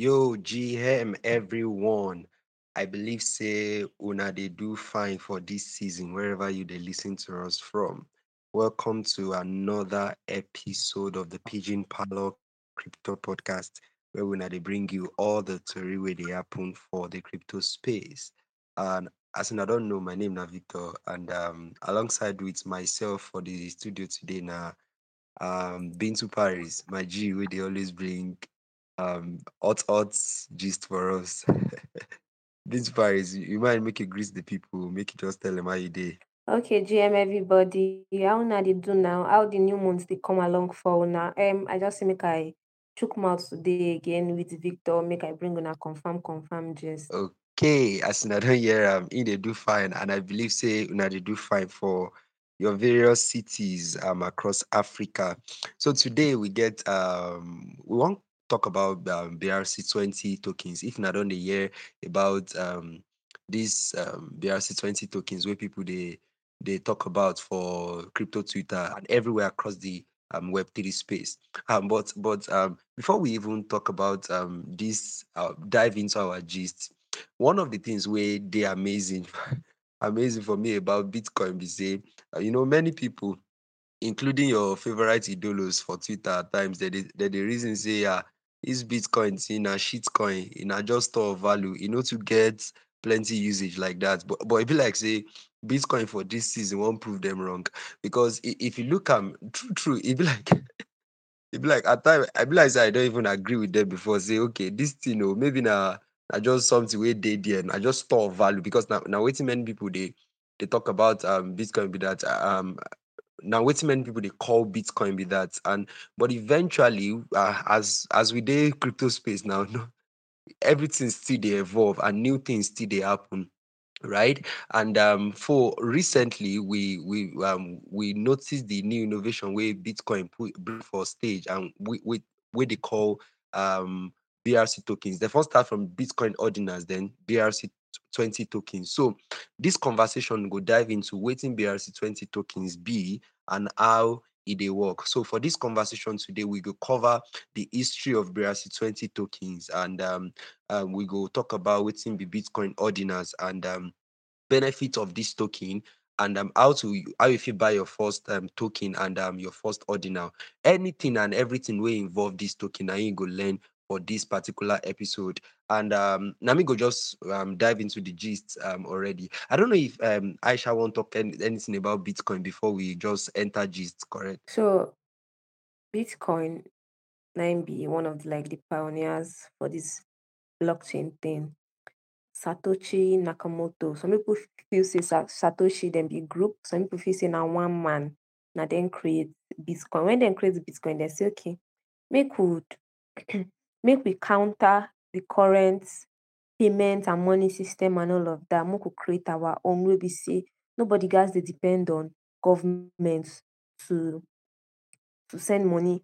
Yo, GM everyone. I believe say una they do fine for this season wherever you they listen to us from. Welcome to another episode of the Pidgin Parlour Crypto Podcast, where una they bring you all the story where they happen for the crypto space. And as I don't know, my name na Victor, and um alongside with myself for the studio today now um Bintu Paris, my G where they always bring um hot odds gist for us. to Paris, you mind make you greet the people, make you just tell them how you day. Okay, GM everybody. How una dey do now? How the new months they come along for una? Um, I just say make I chook mouth today again with Victor. Make I bring una confirm confirm just. Okay, as in I don't hear um in they do fine, and I believe say una they do fine for your various cities um across Africa. So today we get um we want talk about um BRC20 tokens. If not on the year about um these um BRC20 tokens where people they they talk about for crypto Twitter and everywhere across the um Web3 space. Um but but um before we even talk about um this uh, dive into our gist, one of the things where they amazing amazing for me about Bitcoin be say, uh, you know, many people including your favorite idolos for Twitter at times, that they, they, the reason say, yeah, this Bitcoin in a shitcoin, in a just store of value, you know, to get plenty usage like that. But but it be like say Bitcoin for this season won't prove them wrong. Because if you look at true, true, it be like it be like at time I be like I don't even agree with them before. Say, okay, this thing know maybe now I just something where they there, I just store value because now now waiting many people they they talk about um Bitcoin be that um now what many people they call bitcoin be that and but eventually uh, as as we dey crypto space now no everything still they evolve and new things still they happen right? And um for recently we we um we noticed the new innovation where bitcoin put for stage and we we where they call um brc tokens. They first start from bitcoin ordinals then brc 20 tokens. So this conversation go dive into waiting brc 20 tokens be and how it they work. So for this conversation today we go cover the history of brc 20 tokens and um, um we go talk about waiting be bitcoin ordinals and um benefit of this token and um, how to how if you buy your first um, token and um, your first ordinal. Anything and everything will involve this token I you go learn for this particular episode and um Nami go just um dive into the gist um already i don't know if um aisha want to talk any, anything about bitcoin before we just enter gist correct So Bitcoin nine be one of the, like the pioneers for this blockchain thing. Satoshi Nakamoto. Some people feel say Sa- Satoshi then be group. Some people feel say now one man now then create Bitcoin. When they create Bitcoin, they say okay, make we make we counter the current payment and money system and all of that. Make we create our own. Wey be nobody guys they depend on government to to send money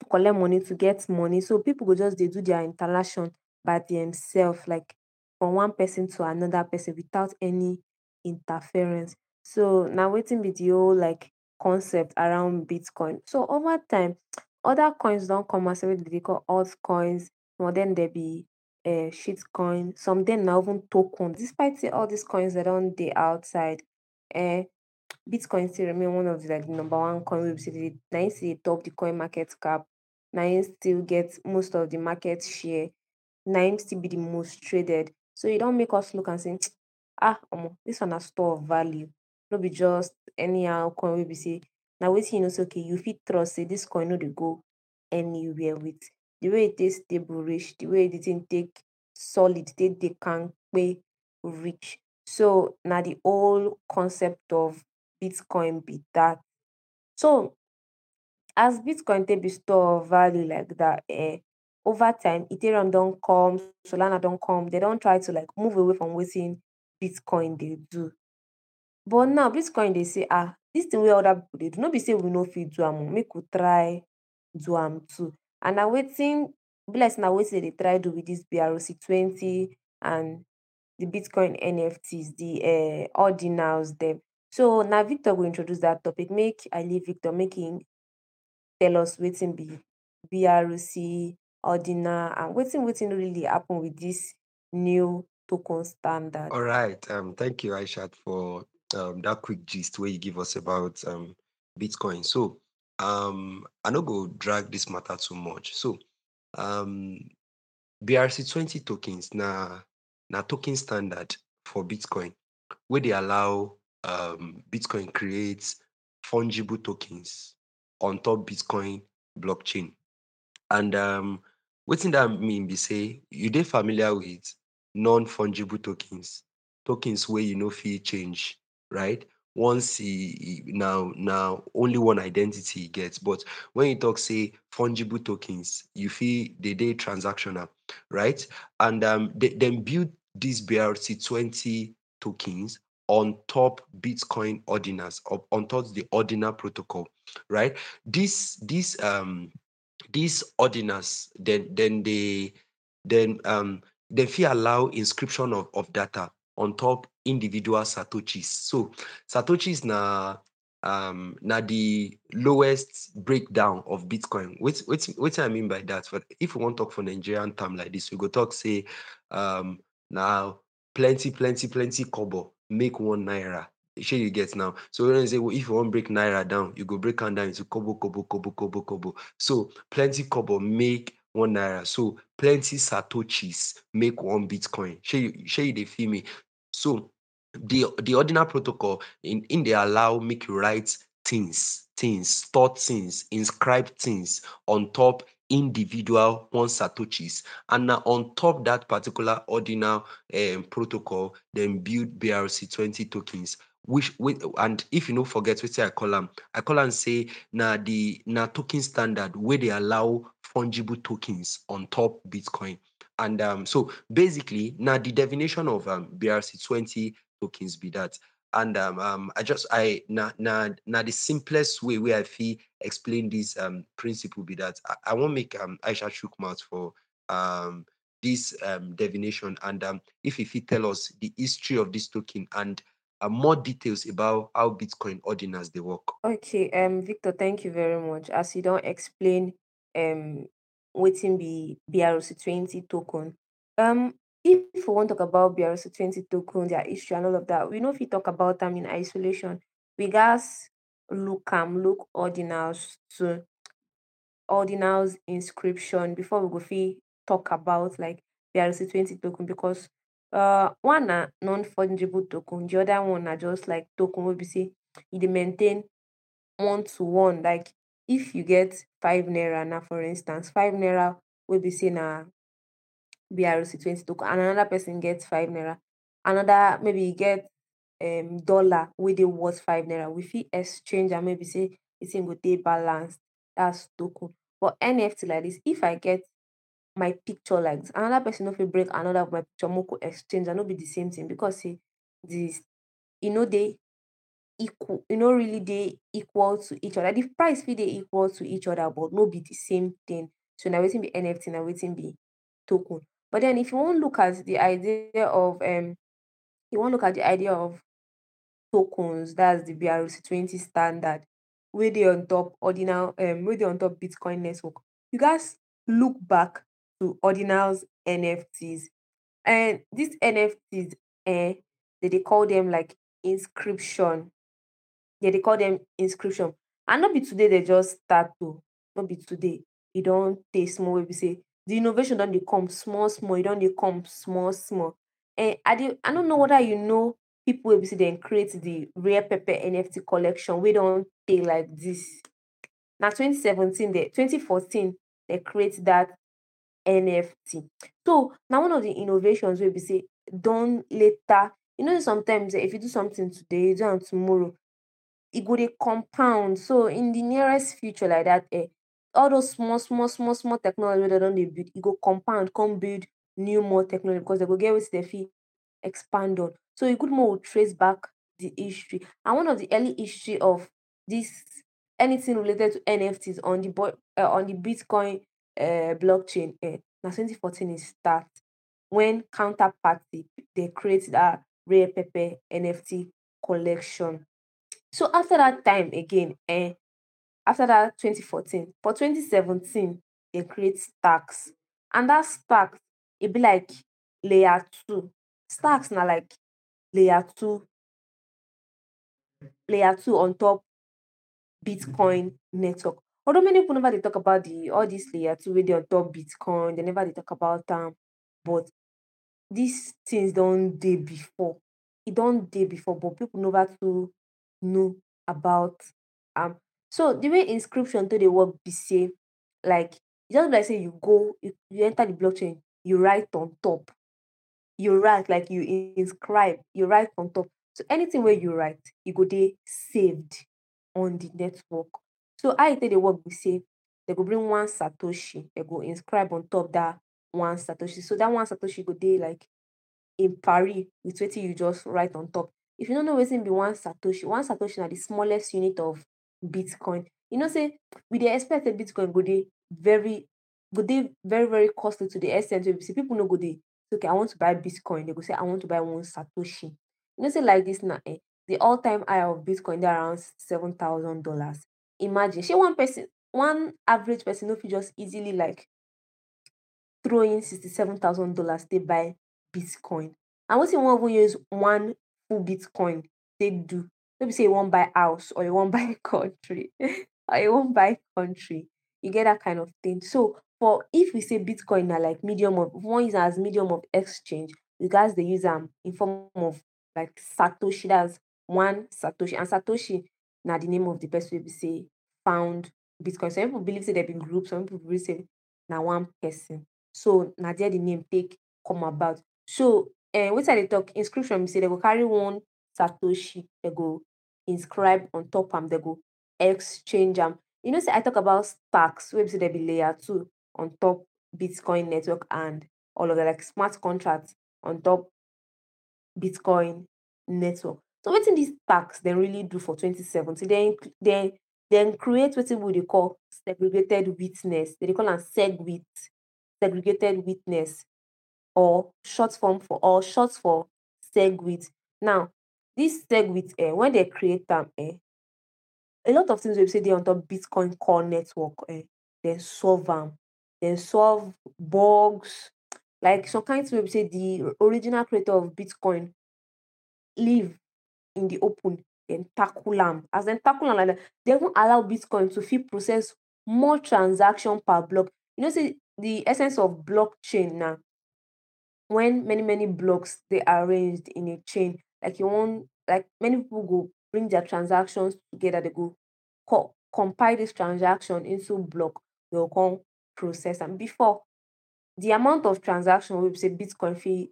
to collect money to get money. So people go just they do their interaction by themselves, like from one person to another person without any interference. So now waiting the whole like concept around Bitcoin. So over time, other coins don't come as well they call altcoins. Well then there be uh, shit coin. Some then now even tokens. Despite say all these coins that don't they outside, uh, Bitcoin still remain one of like number one coin wey be say dey na im still dey top the coin market cap. Na im still get most of the market share. Na im still be the most traded. So e don make us look say ah omo this one na store of value. No be just anyhow coin be say na wetin you know say okay you fit trust say this coin no go anywhere with the way e take stable reach, the way the thing take solid, dey kampe reach. So na the whole concept of Bitcoin be that. So as Bitcoin take be store value like that, eh, over time Ethereum don come, Solana don come. They don try to like move away from wetin Bitcoin dey do. But now Bitcoin dey say ah this thing wey other people dey do, no be say we no fit do am make we try do am too. And na wetin e be like say na wetin dem dey try do with this BRC20 and the Bitcoin NFTs, the uh, ordinals dem. So na Victor go introduce that topic. Make I leave Victor make tell us wetin be BRC ordinal and wetin wetin really happen with this new token standard. All right. Um, thank you, Aishat, for um, that quick gist where you give us about um, Bitcoin. So um, I no go drag this matter too much. So um, BRC20 tokens na na token standard for Bitcoin where they allow um, Bitcoin creates fungible tokens on top Bitcoin blockchain. And um, wetin that mean be say you dey familiar with non-fungible tokens, tokens where you no fee change, right? Once e e now now only one identity e get. But when you talk say fungible tokens, you fit dey dey transactional, right? And um, they, dem build this BRC20 tokens on top Bitcoin ordinals, up on top the ordinal protocol, right? This this um these ordinals then then they then um they fit allow inscription of, of data on top individual satoshis. So satoshis na um na the lowest breakdown of Bitcoin. What what what I mean by that? But if we want to talk for Nigerian term like this, we go talk say um now plenty plenty plenty kobo make one naira. Sure you get now. So when you say well, if you want break naira down, you go break down into kobo kobo kobo kobo kobo. So plenty kobo make one naira. So plenty satoshis make one Bitcoin. Sure you sure you dey feel me? So the the ordinal protocol in in dey allow make you write things things store things inscribe things on top individual one satoshis and na on top that particular ordinal um, protocol then build brc20 tokens which with and if you no forget wetin i call them i call and say now the na token standard where they allow fungible tokens on top bitcoin and um, so basically now the definition of um, brc20 tokens be that. And um, um i just i na na the simplest way where i feel explain this um principle be that i, I won't make um aisha shook mouth for um this um definition. And um if if he tell us the history of this token and uh, more details about how bitcoin ordinals they work. Okay, um, Victor, thank you very much. As you don't explain um waiting be BRC20 token. Um, if we want to talk about BRC20 token, their history and all of that, we know if we talk about them in isolation, we guys look um look ordinals to ordinals inscription before we go fit talk about like BRC20 token because uh one na non-fungible token, the other one are just like token wey be say dey maintain one to one. Like if you get five naira now, for instance, five naira will be seen na BRC20 token, and another person gets five naira. Another maybe you get um dollar wey dey worth five naira. We fit exchange and maybe say the thing go dey balanced. That's token. But NFT like this, if I get my picture like this, another person no fit break another of my picture, moko exchange, and no be the same thing because say this you know they equal, you know really they equal to each other. The price fit dey equal to each other, but no be the same thing. So now waiting be NFT, now waiting be token. But then if you want to look at the idea of um you want to look at the idea of tokens, that's the BRC20 standard, where they on top ordinal um where they on top Bitcoin network. You guys look back to ordinals NFTs. And these NFTs, eh, they, they call them like inscription. Yeah, they call them inscription. And not be today they just start to not be today. You don't take small we say the innovation don't they come small, small, you don't they come small, small. And I do I don't know whether you know people will be then create the Rare Pepe NFT collection. We don't take like this. Now 2017, they 2014, they create that NFT. So now one of the innovations will be say, don't later. You know, sometimes eh, if you do something today, you do it tomorrow, it go compound. So in the nearest future like that, eh, all those small, small, small, small technology wey dem don dey build, e go compound, come build new more technology because they go get wetin dem fit expand on. So e good more trace back the history. And one of the early history of this anything related to NFTs on the uh, on the Bitcoin uh, blockchain, eh, now 2014 is start when counterparty they create that Rare Pepe NFT collection. So after that time again, eh, after that 2014, for 2017, they create stacks and that stack it be like layer two. Stacks na like layer two layer two on top bitcoin network. Although many people neva they talk about the all dis layer two wey dey on top bitcoin, they never they talk about am but dis things don't dey before, It don't dey before but pipu neva too know about am. So de way inscription take dey work be sey like just like sey you go you enter de blockchain you write on top, you write like you inscribe, you write on top. So anything wey you write e go dey saved on de network. So how e take dey work be sey dey go bring one satoshi dey go inscribe on top dat one satoshi. So dat one satoshi go dey like in pari with wetin you just write on top. If you don't know wetin be one satoshi, one satoshi na the smallest unit of bitcoin. You know say we dey expect bitcoin go dey very go dey very very costly to the ex ten t wey be sey pipu no go dey say okay I want to buy bitcoin they go say I want to buy one satoshi. You know sey like this now um de all time high of bitcoin dey around seven thousand dollars. Imagine shey one person one average person no fit just easily like throw in sixty seven thousand dollars take buy bitcoin and wetin you wan even use one full bitcoin take do? No be sey you wan buy house or you wan buy country or you wan buy country, You get that kind of thing. So for if we say bitcoin na like medium of one is as medium of exchange we gats dey use am in form of like satoshi dats one satoshi and satoshi now the name of the person we say found bitcoin. Some pipu believe sey dem been groups, some people believe sey na one person. So na there de name take come about. So um wetin I dey talk inscription be sey dey go carry one satoshi dey go inscribe on top am dey go exchange am. You know sey I talk about stacks wey dem be layer two on top bitcoin network and all of dem like smart contract on top bitcoin network. So wetin dis stacks dem really do for twenty seventeen? Dem dem dem create wetin we dey call segregated witness. Dem dey call am SegWit segregated witness or short form for or short for SegWit. Now this SegWit um wen dey create them, um a lot of things wey be they on top bitcoin core network um dem solve am. Dem solve bugs like some kain of be sey de original creator of bitcoin live in the open dem tackle am. As dem tackle dat dem even allow bitcoin to fit process more transaction per block. You know sey de essence of blockchain na wen many many blocks dey arranged in a chain like you want like many people go bring their transactions together they go compile this transaction into block go come process and Before the amount of transaction wey say bitcoin fee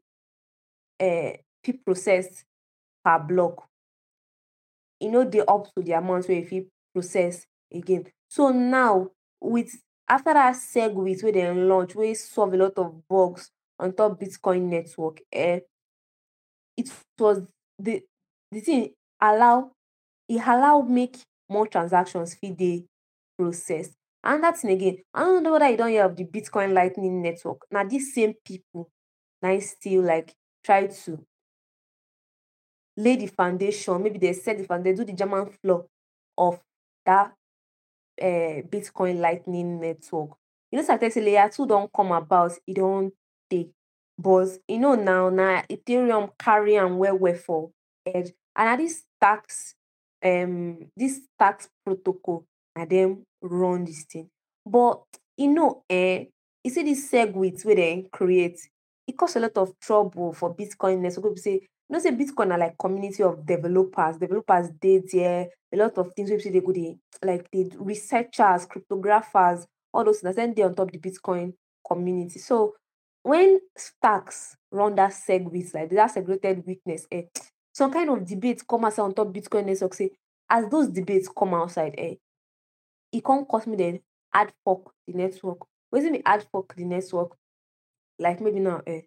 um fit process per block you know dey up to the amount wey e fit process again. So now with after that SegWit wey dem launch wey solve a lot of bugs on top bitcoin network eh, it was the the thing allow e allow make more transactions fit dey processed. Another thing again I don't know whether you don hear of the bitcoin lightning network. Now these same people now still like try to lay the foundation maybe dem set de foundation do the german floor of dat um bitcoin lightning network. You know sey I layer two don't come about e don tey but you know now na ethereum carry am well well for head and na dis stacks um dis stacks protocol na dem run this thing. But you know um you see dis SegWit wey dem create it cause a lot of trouble for bitcoin wey be sey you know sey bitcoin na like community of developers. Developers dey there, a lot of things wey be sey dey go dey like the researchers, cryptographers all those na dem dey on top the bitcoin community. So wen stacks run that SegWit like dat segregated witness um some kind of debate come outside on top bitcoin network sey as those debates come outside um e come cause make dem hard fork the network. Wetin be ad fork the network? Like maybe now um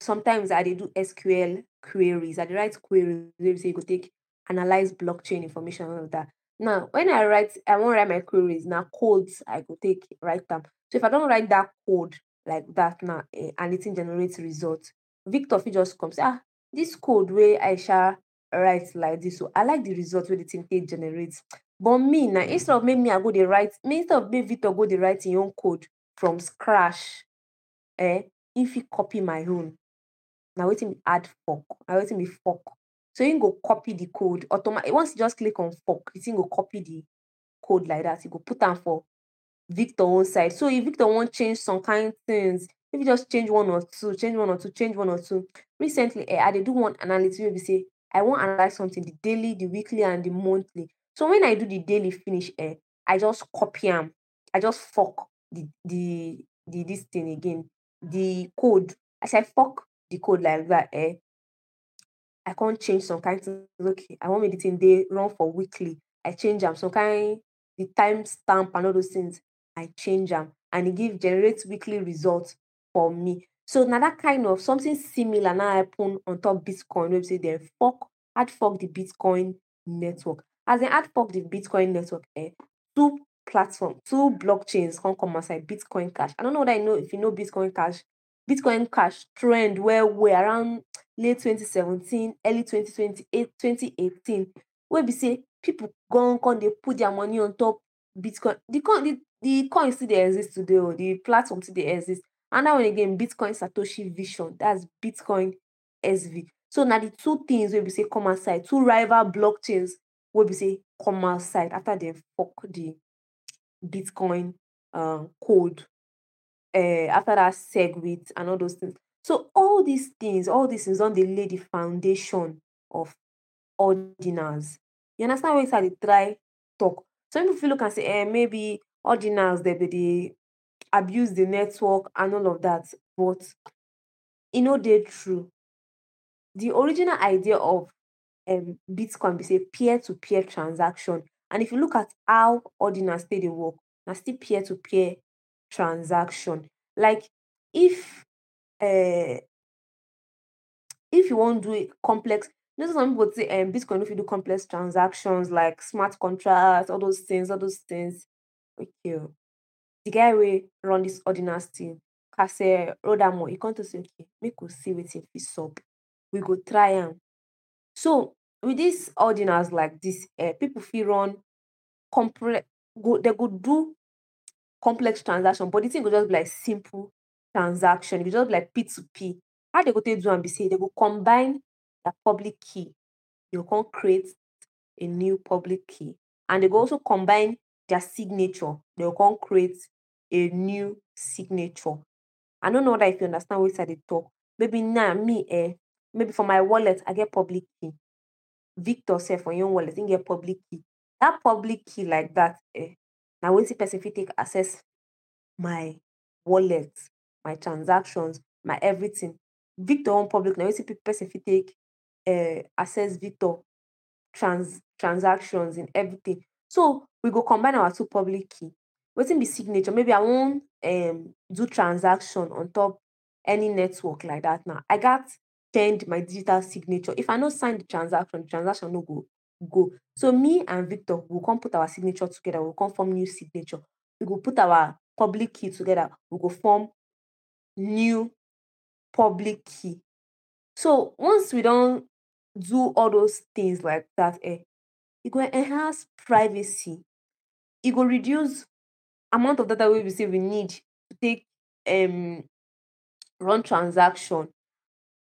sometimes I do SQL queries, I dey write queries be sey e go take analyze blockchain information and dat. Now when I write I wan write my queries Now codes I could take write them. So if I don't write that code like that now um and de thing generate result, Victor fit just come say um dis code wey I sha write like this, so I like the result where de thing take generate. But me now instead of make me I go dey write instead of make Victor go dey write im own code from scratch eh if he copy my own. Na wetin be add fork na wetin be fork. So him go copy the code automatic once you just click on fork the thing go copy the code like that. You go put am for Victor own side. So if Victor wan change some kind things if you just change one or two change one or two change one or two. Recently eh I do one analysis wey be say I wan analyze something the daily the weekly and the monthly. So when I do the daily finish eh I just copy am. I just fork the the the this thing again. The code as I fork the code like that eh I can't change some kind things. Okay I want make the thing dey run for weekly. I change am. Some kind the time stamp and all those things I change am and e give generate weekly result for me. So na that kind of something similar na happen on top bitcoin wey be say dem fork hard fork the bitcoin network. As dem hard fork the bitcoin network eh two platform two blockchains come come outside bitcoin cash. I no know whether you know if you know bitcoin cash bitcoin cash trend well well around late twenty seventeen early twenty twenty eight twenty eighteen wey be say people come come dey put their money on top bitcoin. The coin the the coin still dey exist today oo the platform still dey exist. Another one again bitcoin satoshi vision that's bitcoin SV so na the two things wey be say come outside two rival blockchains wey be say come outside after dem fork the bitcoin um code um after that segwit and all those things. So all these things all these things don dey lay the foundation of ordinals you understand wetin I dey try talk? Some people fit look am say um maybe ordinals dem dey abuse the network and all of that but e no dey true. The original idea of um bitcoin be say peer to peer transaction and if you look at how ordinals take dey work na still peer to peer transaction. Like if um if you wan do a complex you know some people say um bitcoin no fit do complex transactions like smart contract all those things all those things okay the guy wey run this ordinals thing Casey Rodarmor e come talk say okay make we see wetin fit sup we go try am. So with this ordinals like this um people fit run complex dem go do complex transaction but the thing go just be like simple transaction. Go just be like P2P how dem go take do am be say dem go combine their public key. Go come create a new public key. And dem go also combine their signature. Dem go come create a new signature. I don't know whether if you understand what I dey talk. Maybe now me um maybe for my wallet I get public key. Victor sef for own wallet im get public key. That public key like that um na wetin person fit take access my wallet my transactions my everything. Victor own public na wetin person fit take um access Victor trans transactions in everything so we go combine our two public key. Wetin be signature? Maybe I wan um do transaction on top any network like that now. I got send my digital signature. If I no sign the transaction the transaction no go go. So me and Victor go come put our signature together. We'll come form new signature. We go put our public key together. We go form new public key. So once we don do all those things like that um e go enhance privacy. E go reduce amount of data wey be say we need to take um run transaction.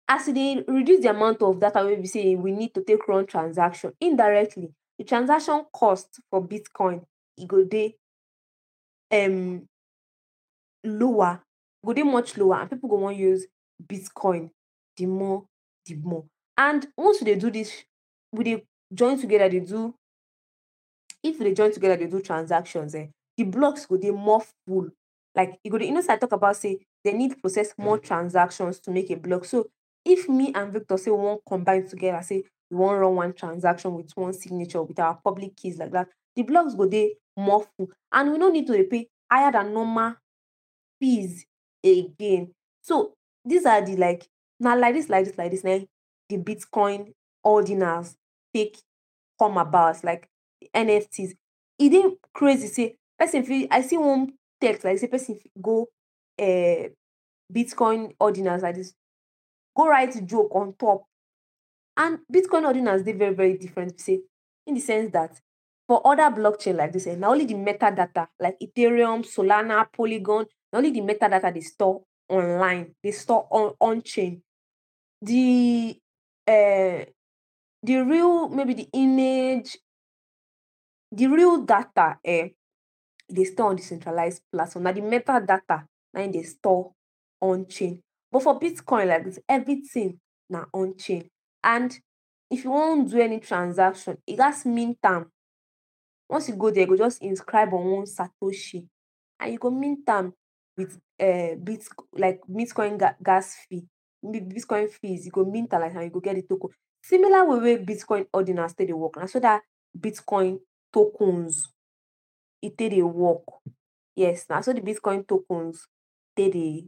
As e dey reduce the amount of data wey be say we need to take run transaction. Indirectly the transaction cost for bitcoin e go dey um lower go dey much lower and people go wan use bitcoin the more the more. And once we dey do this we dey join together they do if they join together they do transactions um the blocks go dey more full. Like you go you know say I talk about say they need to process more transactions to make a block. So if me and Victor say we wan combine together say we wan run one transaction with one signature with our public keys like that the blocks go dey more full. And we no need to pay higher than normal fees again. So these are the like na like this like this like this im the bitcoin ordinals take come about like NFTs e dey crazy say person I see one text like say person go um bitcoin ordinals like this go write joke on top and bitcoin ordinals dey very very different say in the sense that for other blockchain like this um na only the metadata like ethereum solana polygon not only the metadata they store online, they store on on chain. The uh the real maybe the image, the real data eh, they store on decentralized platform. Now the metadata now they store on chain. But for Bitcoin like this, everything now on chain. And if you won't do any transaction, it has mint am. Once you go there, you go just inscribe on one Satoshi and you go mint am with uh bit like Bitcoin ga- gas fee, Bitcoin fees. You go mint am like and you go get the token. Similar way way Bitcoin ordinals take work. Na so that Bitcoin tokens it take dey work. Yes, na so the Bitcoin tokens take dey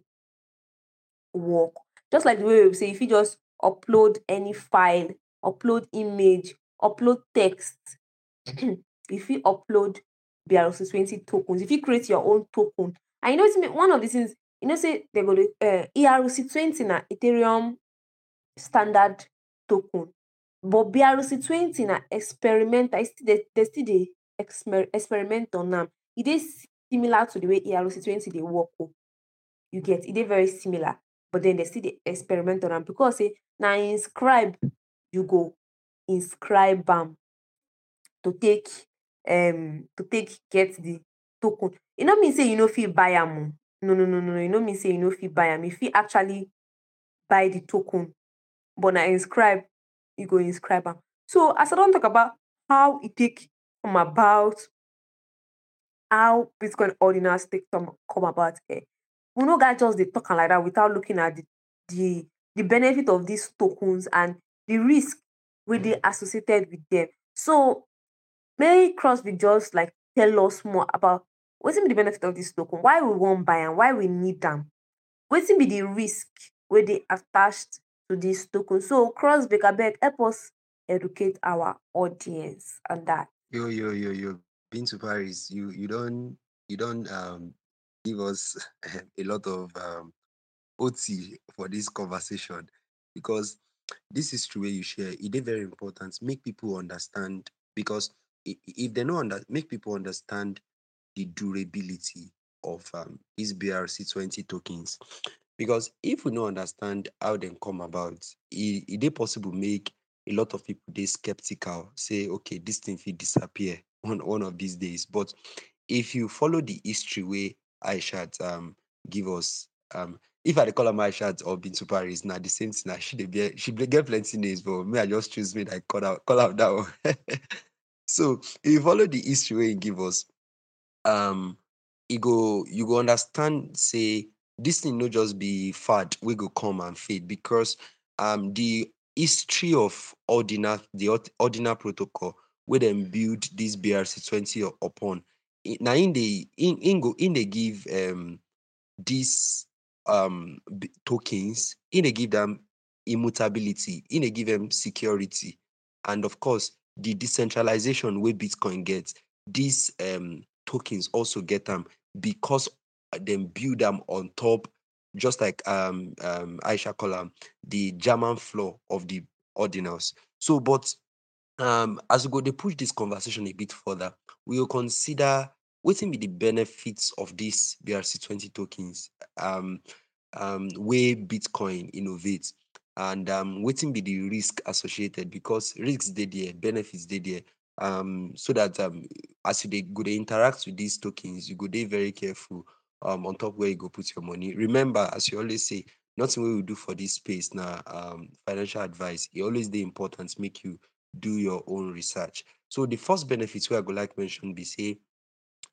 work. Just like the way we say if you just upload any file, upload image, upload text, if you upload BRC20 tokens, if you create your own token, and you know wetin one of the things, you know say they go dey uh, ERC20 na Ethereum standard token, but BRC20 na experimental. E still dey still dey exper experiment on am. E dey similar to the way ERC20 dey work oh. You get e dey very similar, but then they still dey experiment on am because say na inscribe you go inscribe am to take um to take get the token. E no mean say you no fit buy am oh. No no no no, e no mean say you no fit buy am. You fit actually buy the token, but na inscribe you go inscribe. So as I don talk about how e take come about, how Bitcoin ordinals take come come about um, we no gat just dey talk am like that without looking at the the the benefit of these tokens and the risk wey dey associated with them. So make Crossvic just like tell us more about be the benefit of this token, why we wan buy am, why we need am, wetin be the risk wey dey attached to this token. So Crossvic abeg help us educate our audience on that. Yo, yo, yo, yo. Bintu Paris. You you don't you don't um give us a lot of um OT for this conversation because this history wey you share, it is very important. Make people understand because if they know under make people understand the durability of um these BRC20 tokens. Because if we don't understand how they come about, it, it is possible make a lot of people they skeptical, say, okay, this thing will disappear on one of these days. But if you follow the history way Aishat um give us, um if I call her Aishat or Bintu Paris, now the same thing. na She get she get plenty names, but me, I just choose me like call out call out that one. so if you follow the history way he give us, um you go you go understand say this thing no just be fad we go come and fade because um the history of ordinal the ord- ordinal protocol where them build this brc20 upon i- na in the in in go in they give um these um tokens in they give them immutability in they give them security and of course the decentralization where bitcoin gets these um tokens also get them because them build them on top just like um um aisha call am the german floor of the ordinals. So but um as we go dey push this conversation a bit further we will consider wetin be the benefits of these brc20 tokens um um wey bitcoin innovates, and um wetin be the risk associated because risks dey there benefits dey there um so that um as you dey go dey interact with these tokens you go dey very careful um on top where you go put your money remember as you always say nothing we do for this space now. um financial advice e always the importance make you do your own research so the first benefit wey i go like mention be say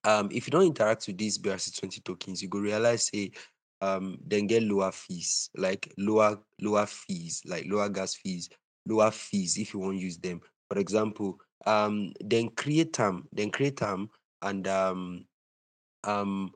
um if you don't interact with these BRC20 tokens, you go realize say um then get lower fees, like lower lower fees, like lower gas fees, lower fees if you want use them. For example, um then create them, then create them and um um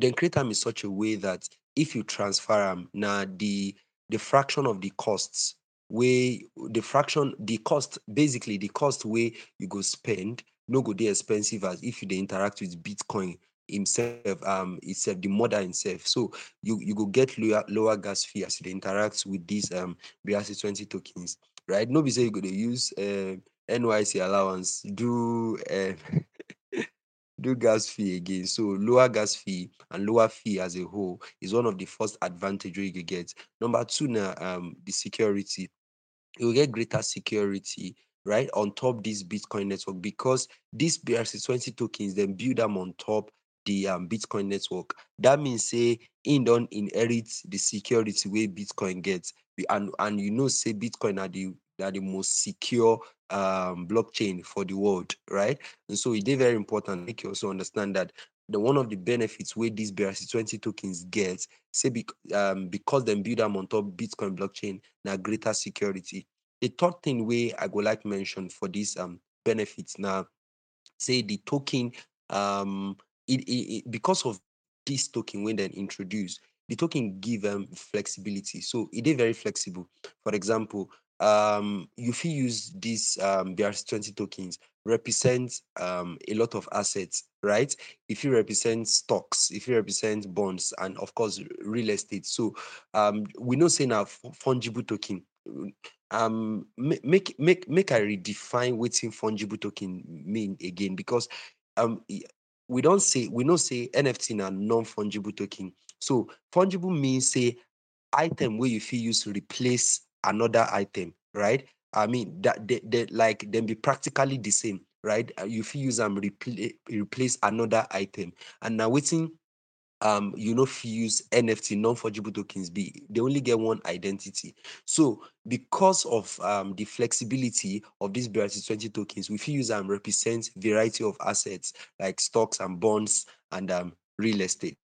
then create them in such a way that if you transfer them, now the the fraction of the costs way the fraction the cost basically the cost way you go spend no go dey expensive as if you interact with Bitcoin himself um itself the model himself. So you you go get lower lower gas fee as you interact with these um BRC20 tokens, right? No be say you go dey use um NYC allowance do um do gas fee again. So lower gas fee and lower fee as a whole is one of the first advantage you get. Number two now, um, the security. You get greater security right on top this Bitcoin network because these BRC20 tokens then build them on top the um, Bitcoin network. That means say in don't inherit the security way Bitcoin gets. And and you know, say Bitcoin are the are the most secure um, blockchain for the world, right? And so it is very important. Make you also understand that the one of the benefits where these BRC20 tokens get, say bec- um, because them build them on top Bitcoin blockchain, now greater security. The third thing where I would like mention for these um benefits now, say the token um it, it, it because of this token when then introduced, the token give them um, flexibility. So it is very flexible. For example, um you feel use these um BRC20 tokens represent um a lot of assets, right? If you represent stocks, if you represent bonds, and of course real estate. So um we know say now fungible token um make make make i redefine wetin fungible token mean again because um we don't say we don't say nft na non-fungible token so fungible means say item where you feel use to replace another item right? I mean that they, they like them be practically the same right? Uh, you use them replace replace another item. And now waiting um you know if you use nft non-fungible tokens be they only get one identity. So because of um the flexibility of these brc20 tokens we use them represent variety of assets like stocks and bonds and um real estate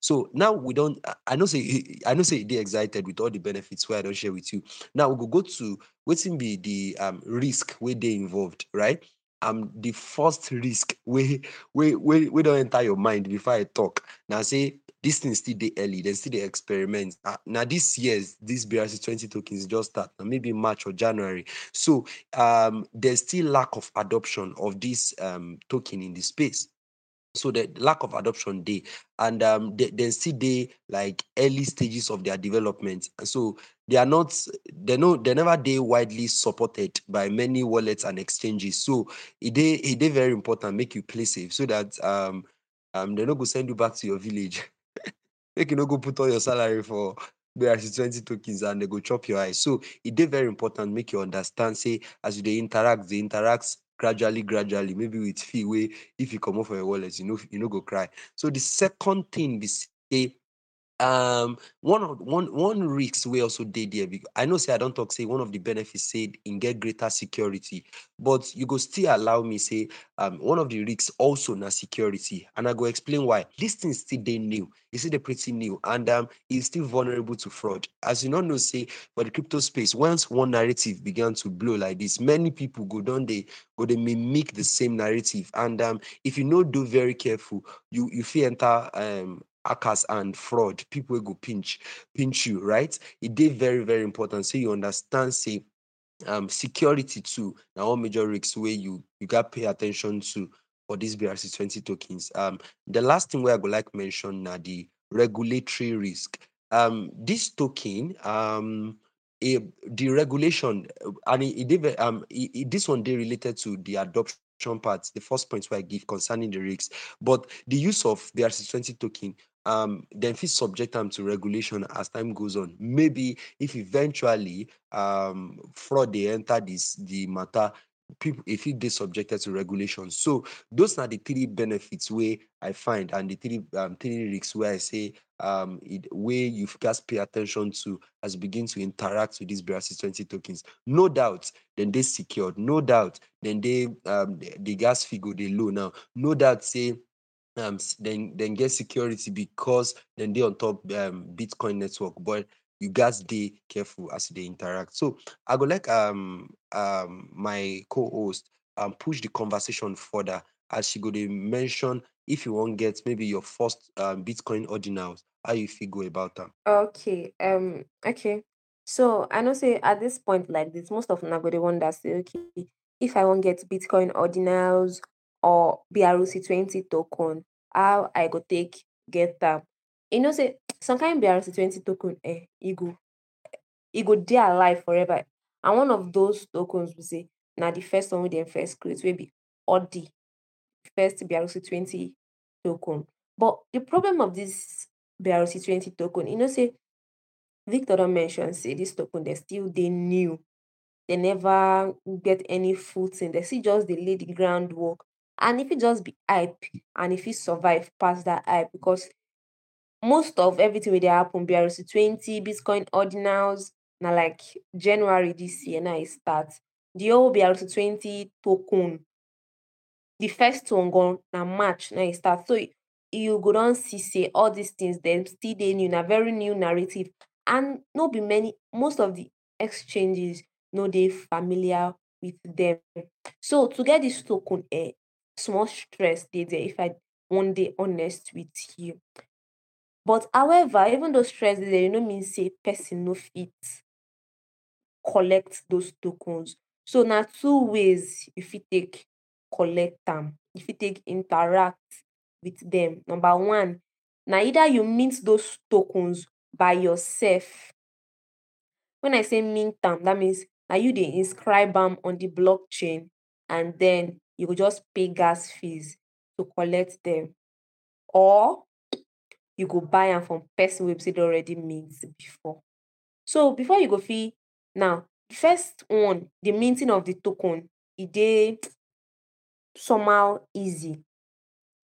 so now we don't i know say i know say they excited with all the benefits where i don't share with you now we will go to what's in be the um risk where they involved right um the first risk we we we we don't enter your mind before I talk. Now say this thing still the early, then still the experiment. Uh, now this year's this BRC20 tokens just start now maybe March or January. So um there's still lack of adoption of this um token in the space so the lack of adoption day and um they, they see they like early stages of their development. And so they are not they know they never they widely supported by many wallets and exchanges. So it they it they very important make you play safe so that um um they're not go send you back to your village. Make you not go put all your salary for BRC20 tokens and they go chop your eyes. So it is very important make you understand, say, as they interact, they interact gradually, gradually, maybe with fee way if you come off your wallet, you know, you know, go cry. So the second thing be say um one of one one risk we also did there because i know say i don't talk say one of the benefits said in get greater security but you go still allow me say um one of the risks also na security and i go explain why. This thing still they new it's still pretty new and um it's still vulnerable to fraud. As you not know say for the crypto space once one narrative began to blow like this many people go down they go they mimic the same narrative and um if you not do very careful you you feel enter um hackers and fraud, people will go pinch, pinch you, right? It is very, very important. So you understand, say, um, security too. Now, all major risks where you you got pay attention to for these BRC20 tokens. Um, the last thing where I would like mention now the regulatory risk. Um, this token, um, the regulation, and it, it, um, it, this one they related to the adoption part, the first point where I give concerning the risks, but the use of BRC20 token um then fit subject them to regulation as time goes on. Maybe if eventually um fraud they enter this the matter people if it is subjected to regulation. So those are the three benefits where i find and the three um three risks where i say um it where you've got to pay attention to as you begin to interact with these BRC20 tokens. No doubt then they secured. No doubt then they um the, the gas figure they low now. No doubt say um then then get security because then they on top um Bitcoin network. But you guys be careful as they interact. So I go like um um my co-host um push the conversation further as she go to mention if you won't get maybe your first um Bitcoin ordinals, how you feel go about them. Okay. Um. Okay. So I know say at this point like this, most of them are going to wonder say, okay, if I won't get Bitcoin ordinals or BRC20 token, how I go take get them. You know say some kind BRC20 token, eh, e go e go dey alive forever. And one of those tokens we say now the first one with them first create will be ORDI. first BRC20 token. But the problem of this BRC20 token, you know, say Victor don't mention say this token they still they new. They never get any footing. They see just the lay the groundwork. And if it just be hype and if it survive past that hype, because most of everything wey dey happen BRC20, Bitcoin ordinals, now like January this year now it start. The whole BRC20 token, the first one gone na March now it start. So you go don see all these things dem still dey new, na very new narrative. And no be many most of the exchanges no dey familiar with them. So to get this token um small stress dey there if I wan dey honest with you. But however, even though stress there, e no mean say person no fit collect those tokens. So na two ways if you take collect am, you take interact with them. Number one, na either you mint those tokens by yourself. When I say mint them, that means na you dey inscribe them on the blockchain and then you go just pay gas fees to collect them. Or you go buy am from person don already mint before. So before you go fit now, first one, the minting of the token, e dey somehow easy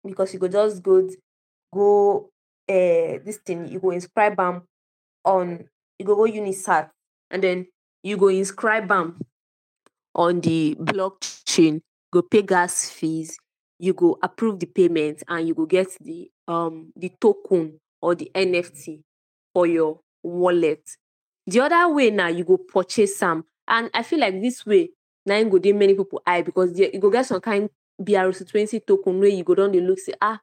because you go just go go um this thing, you go inscribe am on you go go Unisat and then you go inscribe am on the blockchain, go pay gas fees, you go approve the payment and you go get the um the token or the NFT for your wallet. The other way now, you go purchase some. and I feel like this way im go dey many people eye because there e go get some kind BRC20 token wey you go don dey look say um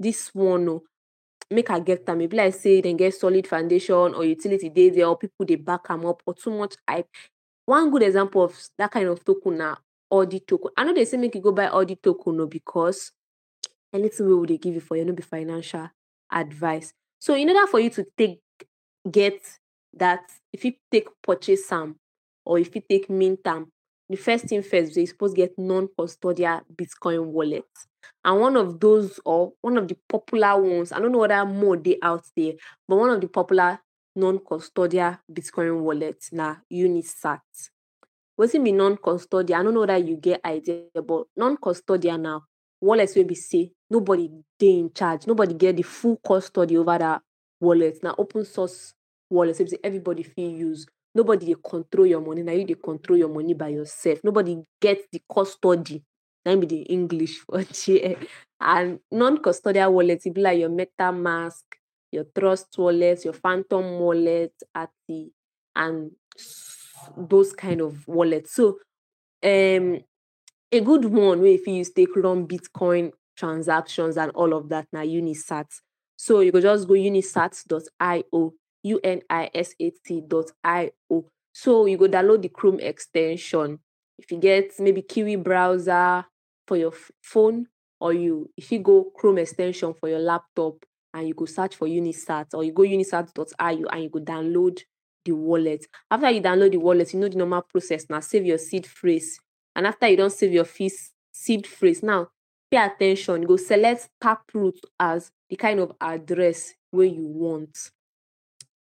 this one o make I get them. E be like say dem get solid foundation or utility dey there or people they back them up or too much hype. One good example of that kind of token na ORDI token. I know they say make you go buy ORDI token o because anything we dey give you for here no be financial advice. So in order for you to take get that, if you take purchase some or if you take mint am, the first thing first be say you suppose get non-custodial Bitcoin wallet. And one of those or one of the popular ones, I don't know whether more dey out there, but one of the popular non-custodial Bitcoin wallet na Unisat. Wetin be non-custodial? I don't know that you get idea but non-custodial na wallet will be say nobody dey in charge, nobody get the full custody over that wallet. Now open source wallet wey be say everybody feel use. Nobody dey control your money, Now you dey control your money by yourself. Nobody gets the custody, im be the English for there. And non-custodial wallet e be like your MetaMask, your Trust wallet, your Phantom wallet, at the and those kind of wallets. So um a good one if you use take run Bitcoin transactions and all of that now Unisat. So you go just go unisat.io, U-N-I-S-A-T.io. So you go download the chrome extension. If you get maybe kiwi browser for your phone or you if you go chrome extension for your laptop and you go search for Unisat or you go unisat.io and you go download the wallet. After you download the wallet, you know the normal process Now save your seed phrase. And after you don save your seed phrase, now pay attention. you go select taproot as the kind of address where you want.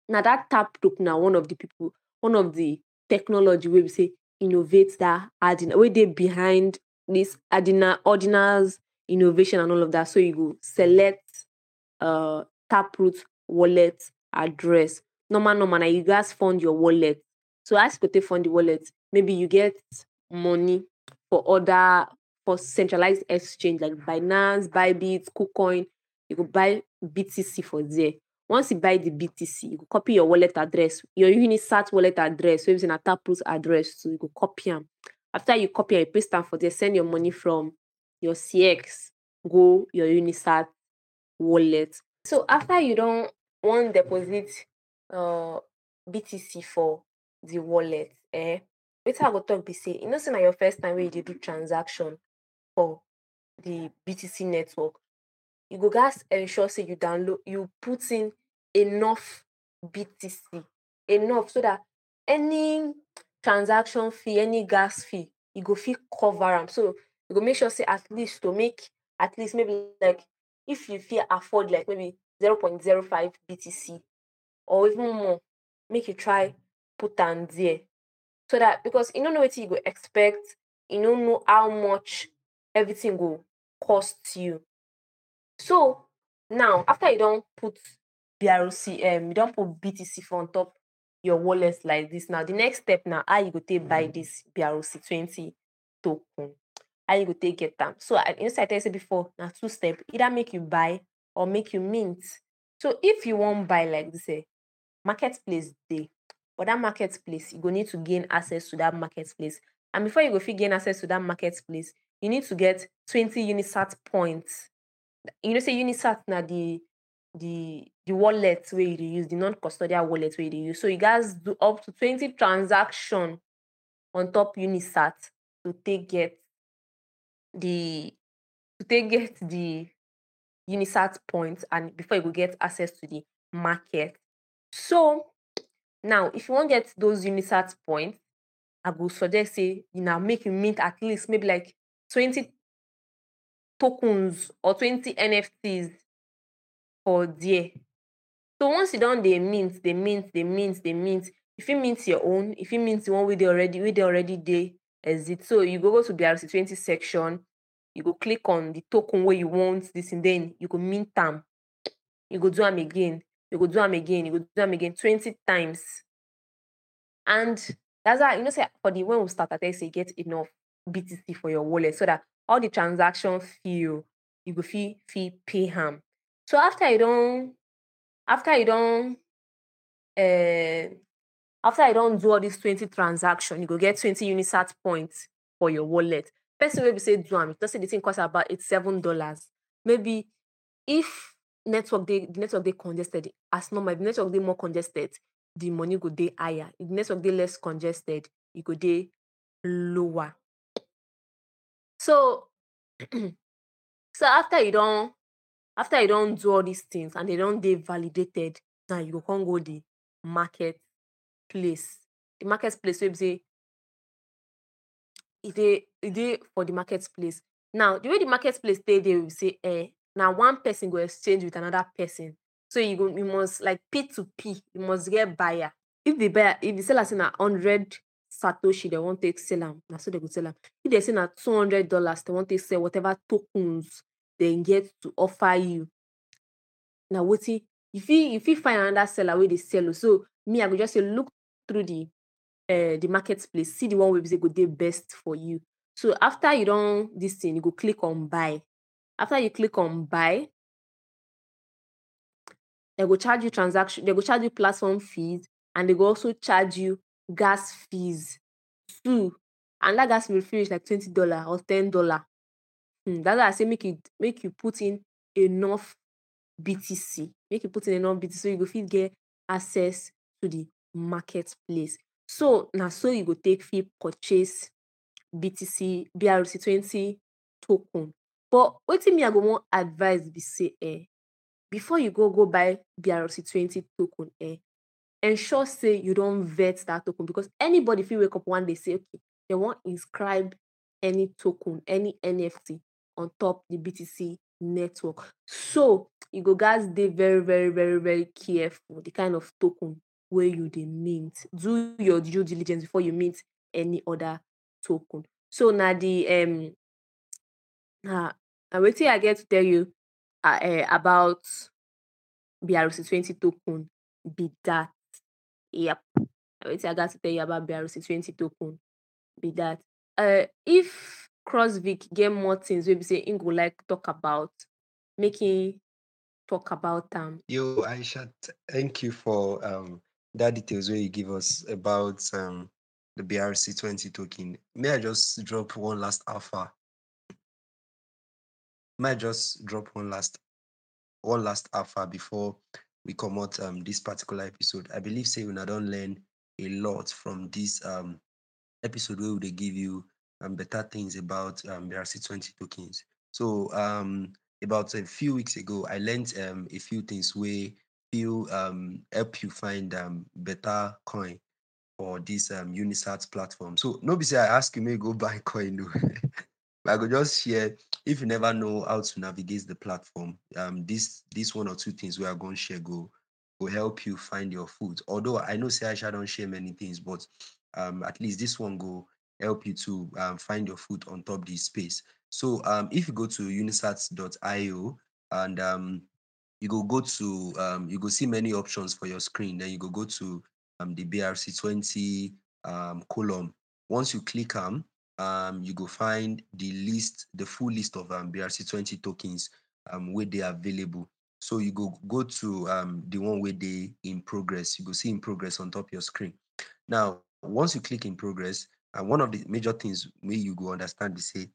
Now that taproot now one of the people, one of the technology wey be say innovate that adding wey dey behind this addina ordinals innovation and all of that. So you go select um taproot wallet address. Normal normal na you gats fund your wallet. So as you take fund the wallet, maybe you get money for other for centralized exchange like Binance, Bybit, KuCoin, you go buy BTC for there. Once you buy the BTC, you go copy your wallet address, your Unisat wallet address so be say na taproot address too, you go copy am. After you copy you paste am for there, send your money from your CX go your Unisat wallet. So after you don't want deposit um BTC for the wallet um, wetin I go talk be you know say na your first time wey you do transaction for the BTC network, you go gats ensure say you download you put in enough BTC, enough so that any transaction fee, any gas fee, you go fit cover am. So you go make sure say at least to make at least maybe like if you feel afford like maybe 0.05 BTC or even more, make you try put am there. So that because you don't know what you go expect, you don't know how much everything will cost you. So now after you don't put BRC, um, you don't put BTC for on top your wallet like this. Now the next step now, how you go take buy this BRC 20 token. How you go take get them. So I you I said before, now two step, either make you buy or make you mint. So if you want buy like this, eh, marketplace day, but that marketplace, you go need to gain access to that marketplace. And before you go gain access to that marketplace, you need to get 20 Unisat points. You know, say Unisat now the the the wallet where you use, the non-custodial wallet where you use. So you guys do up to 20 transaction on top Unisat to take get the to take get the Unisat points and before you go get access to the market. So now if you want get those Unisat points, I go suggest say you now make you mint at least maybe like 20 tokens or 20 NFTs for there. So once you don dey mint, dey mint, dey mint, dey mint, you fit mint your own, you fit mint the one wey dey already wey dey already dey exist. So you go go to BRC20 section, you go click on the token wey you want this and then you go mint am. You go do am again, you go do am again, you go do am again 20 times. And that's why you know say for the when we start, at say get enough BTC for your wallet so that all the transaction fee you go fee fit pay am. So after you don't, after you don um after you don do all these 20 transaction, you go get 20 Unisat points for your wallet. Person be say do am, just say the thing cost about $7. Maybe if network dey the network dey congested as normal, the network dey more congested, the money go dey higher. If the network dey less congested, e go dey lower. So so after you don after you don do all these things and they don dey validated, now you come go the market place. The market place say e dey for the market place. Now the way the market place there be say um na one person go exchange with another person. So you go you must like P2P, you must get buyer. If the buyer if the seller say na hundred satoshi dem wan take sell them. na so they go sell them. If they say na two hundred dollars dem wan take sell whatever tokens they get to offer you, na wetin you fit you find another seller wey they sell. So me I go just say look through the um the marketplace, see the one be say go dey best for you. So after you don this thing, you go click on buy. After you click on buy, they go charge you transaction, dem go charge you platform fees and they go also charge you gas fees too. And that gas fee fit reach like twenty dollar or ten dollar. um that's why I say make you make you put in enough BTC. Make you put in enough BTC so you go fit get access to the marketplace. So now so you go take fit purchase BTC BRC20 token. But wetin me I go wan advice be say um before you go go buy BRC20 token um ensure say you don vet that token because anybody fit wake up one day say okay dem wan inscribe any token, any NFT on top the BTC network. So you go gats dey very very very very careful the kind of token wey you dey mint. Do your due diligence before you mint any other token. So na the um na na wetin I get to tell you um about BRC20 token be that. Yep. Wetin I to tell you about BRC20 token be that. um if Crossvic get more things wey be say im go like talk about, make im talk about them. am. Yo, Aishat, thank you for um that details wey you give us about um the BRC20 token. May I just drop one last alpha? May I just drop one last one last alpha before we comot um this particular episode? I believe say una don learn a lot from this um episode wey they give you um better things about um BRC20 tokens. So um about a few weeks ago, I learned um a few things wey fit um help you find um better coin for this um Unisat platform. So no be say I ask you you go buy coin o, I go just share if you never know how to navigate the platform, um, this this one or two things we are going to share go will help you find your food. Although I know I don't share many things, but um, at least this one go help you to um, find your food on top this space. So um, if you go to unisats.io and um, you go go to um, you go see many options for your screen. Then you go go to um, the BRC20 um, column. Once you click on, um, you go find the list, the full list of um, BRC20 tokens um, where they are available. So you go go to um, the one where they in progress. You go see in progress on top of your screen. Now, once you click in progress, uh, one of the major things where you go understand is say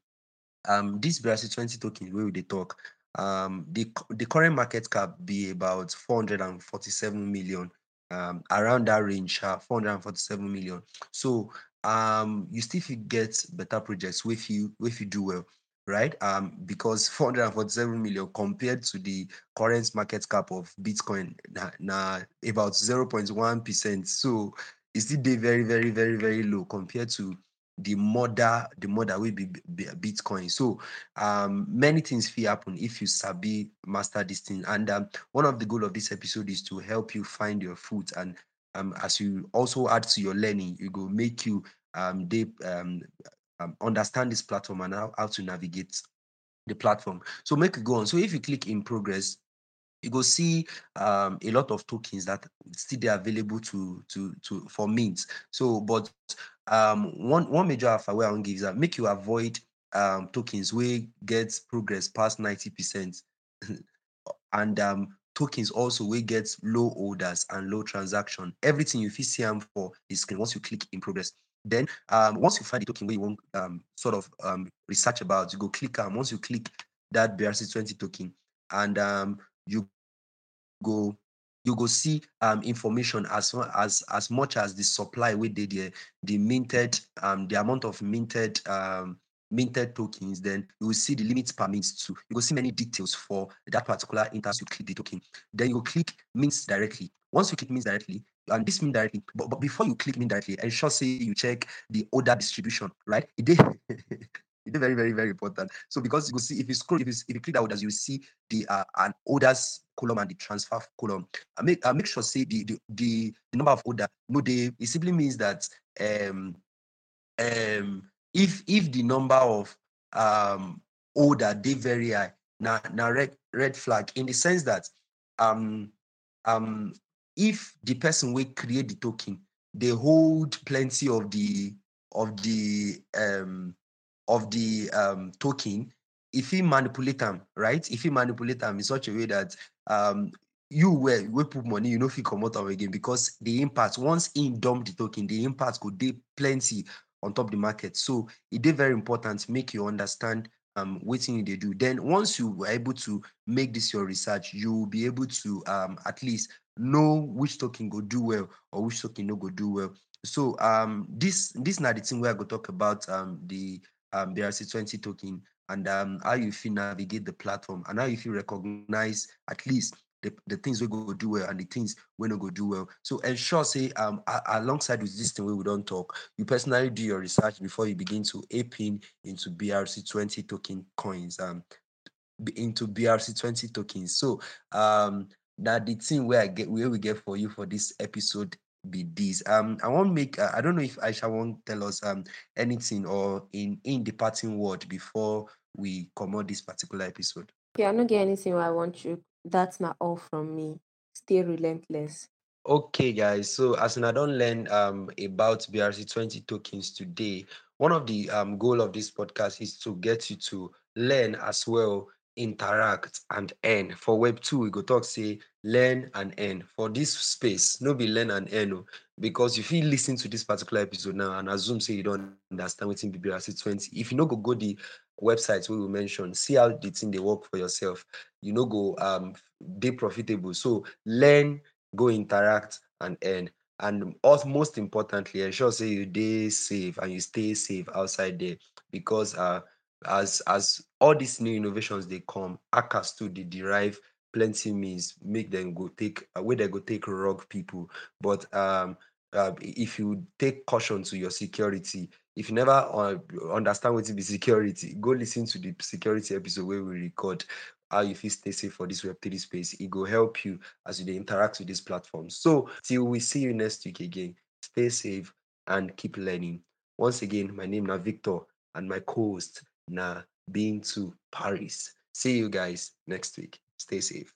um this BRC20 token where they talk um the the current market cap be about 447 million um around that range uh, 447 million so um you still get better projects if you if you do well right? Um because 447 million compared to the current market cap of bitcoin now about 0.1 percent. So it's still very very very very low compared to the mother the mother will be, be bitcoin. So um many things will happen if you sabi master this thing. And um, one of the goal of this episode is to help you find your foot and um as you also add to your learning it will make you um they um, um understand this platform and how, how to navigate the platform. So make it go on. So if you click in progress you go see um, a lot of tokens that still they available to to to for mint. So, but um, one one major alpha where I want give is that make you avoid um, tokens where get progress past ninety percent, and um, tokens also where get low orders and low transaction. Everything you see them for the screen once you click in progress. Then um, once you find the token where you want um, sort of um, research about, you go click on. Once you click that BRC20 token, and um, you go you go see um, information as as as much as the supply we did the minted um the amount of minted um minted tokens, then you will see the limits per mint too. You will see many details for that particular interest. You click the token, then you click mints directly. Once you click mints directly, and this mean directly, but, but before you click mint directly, ensure say you check the order distribution, right? It did It's very, very, very important. So because you see, if you scroll, if you, if you click that orders, you see the uh, an orders column and the transfer column. I make I make sure say the the, the, the number of order. No, they it simply means that um um if if the number of um order they very high now now red red flag in the sense that um um if the person will create the token they hold plenty of the of the um of the um, token, if he manipulate them, right? If he manipulate them in such a way that um, you where we put money, you know, if you come out of again because the impact once in dump the token, the impact could be plenty on top the market. So it is very important to make you understand um waiting they do. Then once you were able to make this your research, you will be able to um at least know which token go do well or which token no go do well. So um this this not the thing where I go talk about um the um, BRC20 token and um, how you feel navigate the platform and how you feel recognize at least the, the things we go do well and the things we not go do well. So ensure say um alongside with this thing we don't talk, you personally do your research before you begin to ape in into BRC20 token coins um into BRC20 tokens. So um that the thing where I get where we get for you for this episode be this. Um, I won't make. Uh, I don't know if Aisha won't tell us um anything or in in departing word before we come on this particular episode. Yeah, I don't get anything I want you. That's not all from me. Stay relentless. Okay, guys. So as I don't learn um about BRC20 tokens today, one of the um goal of this podcast is to get you to learn as well interact and earn. For Web 2, we go talk say learn and earn. For this space, no be learn and earn. Oh, because if you listen to this particular episode now and assume say you don't understand what's in BBRC 20, if you no go go the websites we will mention, see how the thing they work for yourself. You know go um they profitable. So learn, go interact and earn. And most importantly, ensure say you stay safe and you stay safe outside there because uh as as all these new innovations they come, hackers too they derive plenty means make them go take uh, where they go take rogue people. But um uh, if you take caution to your security, if you never uh, understand be security, go listen to the security episode where we record how you feel stay safe for this Web3 space. It will help you as you interact with these platforms. So till we see you next week again, stay safe and keep learning. Once again, my name is Victor and my co-host na Bintu Paris. See you guys next week. Stay safe.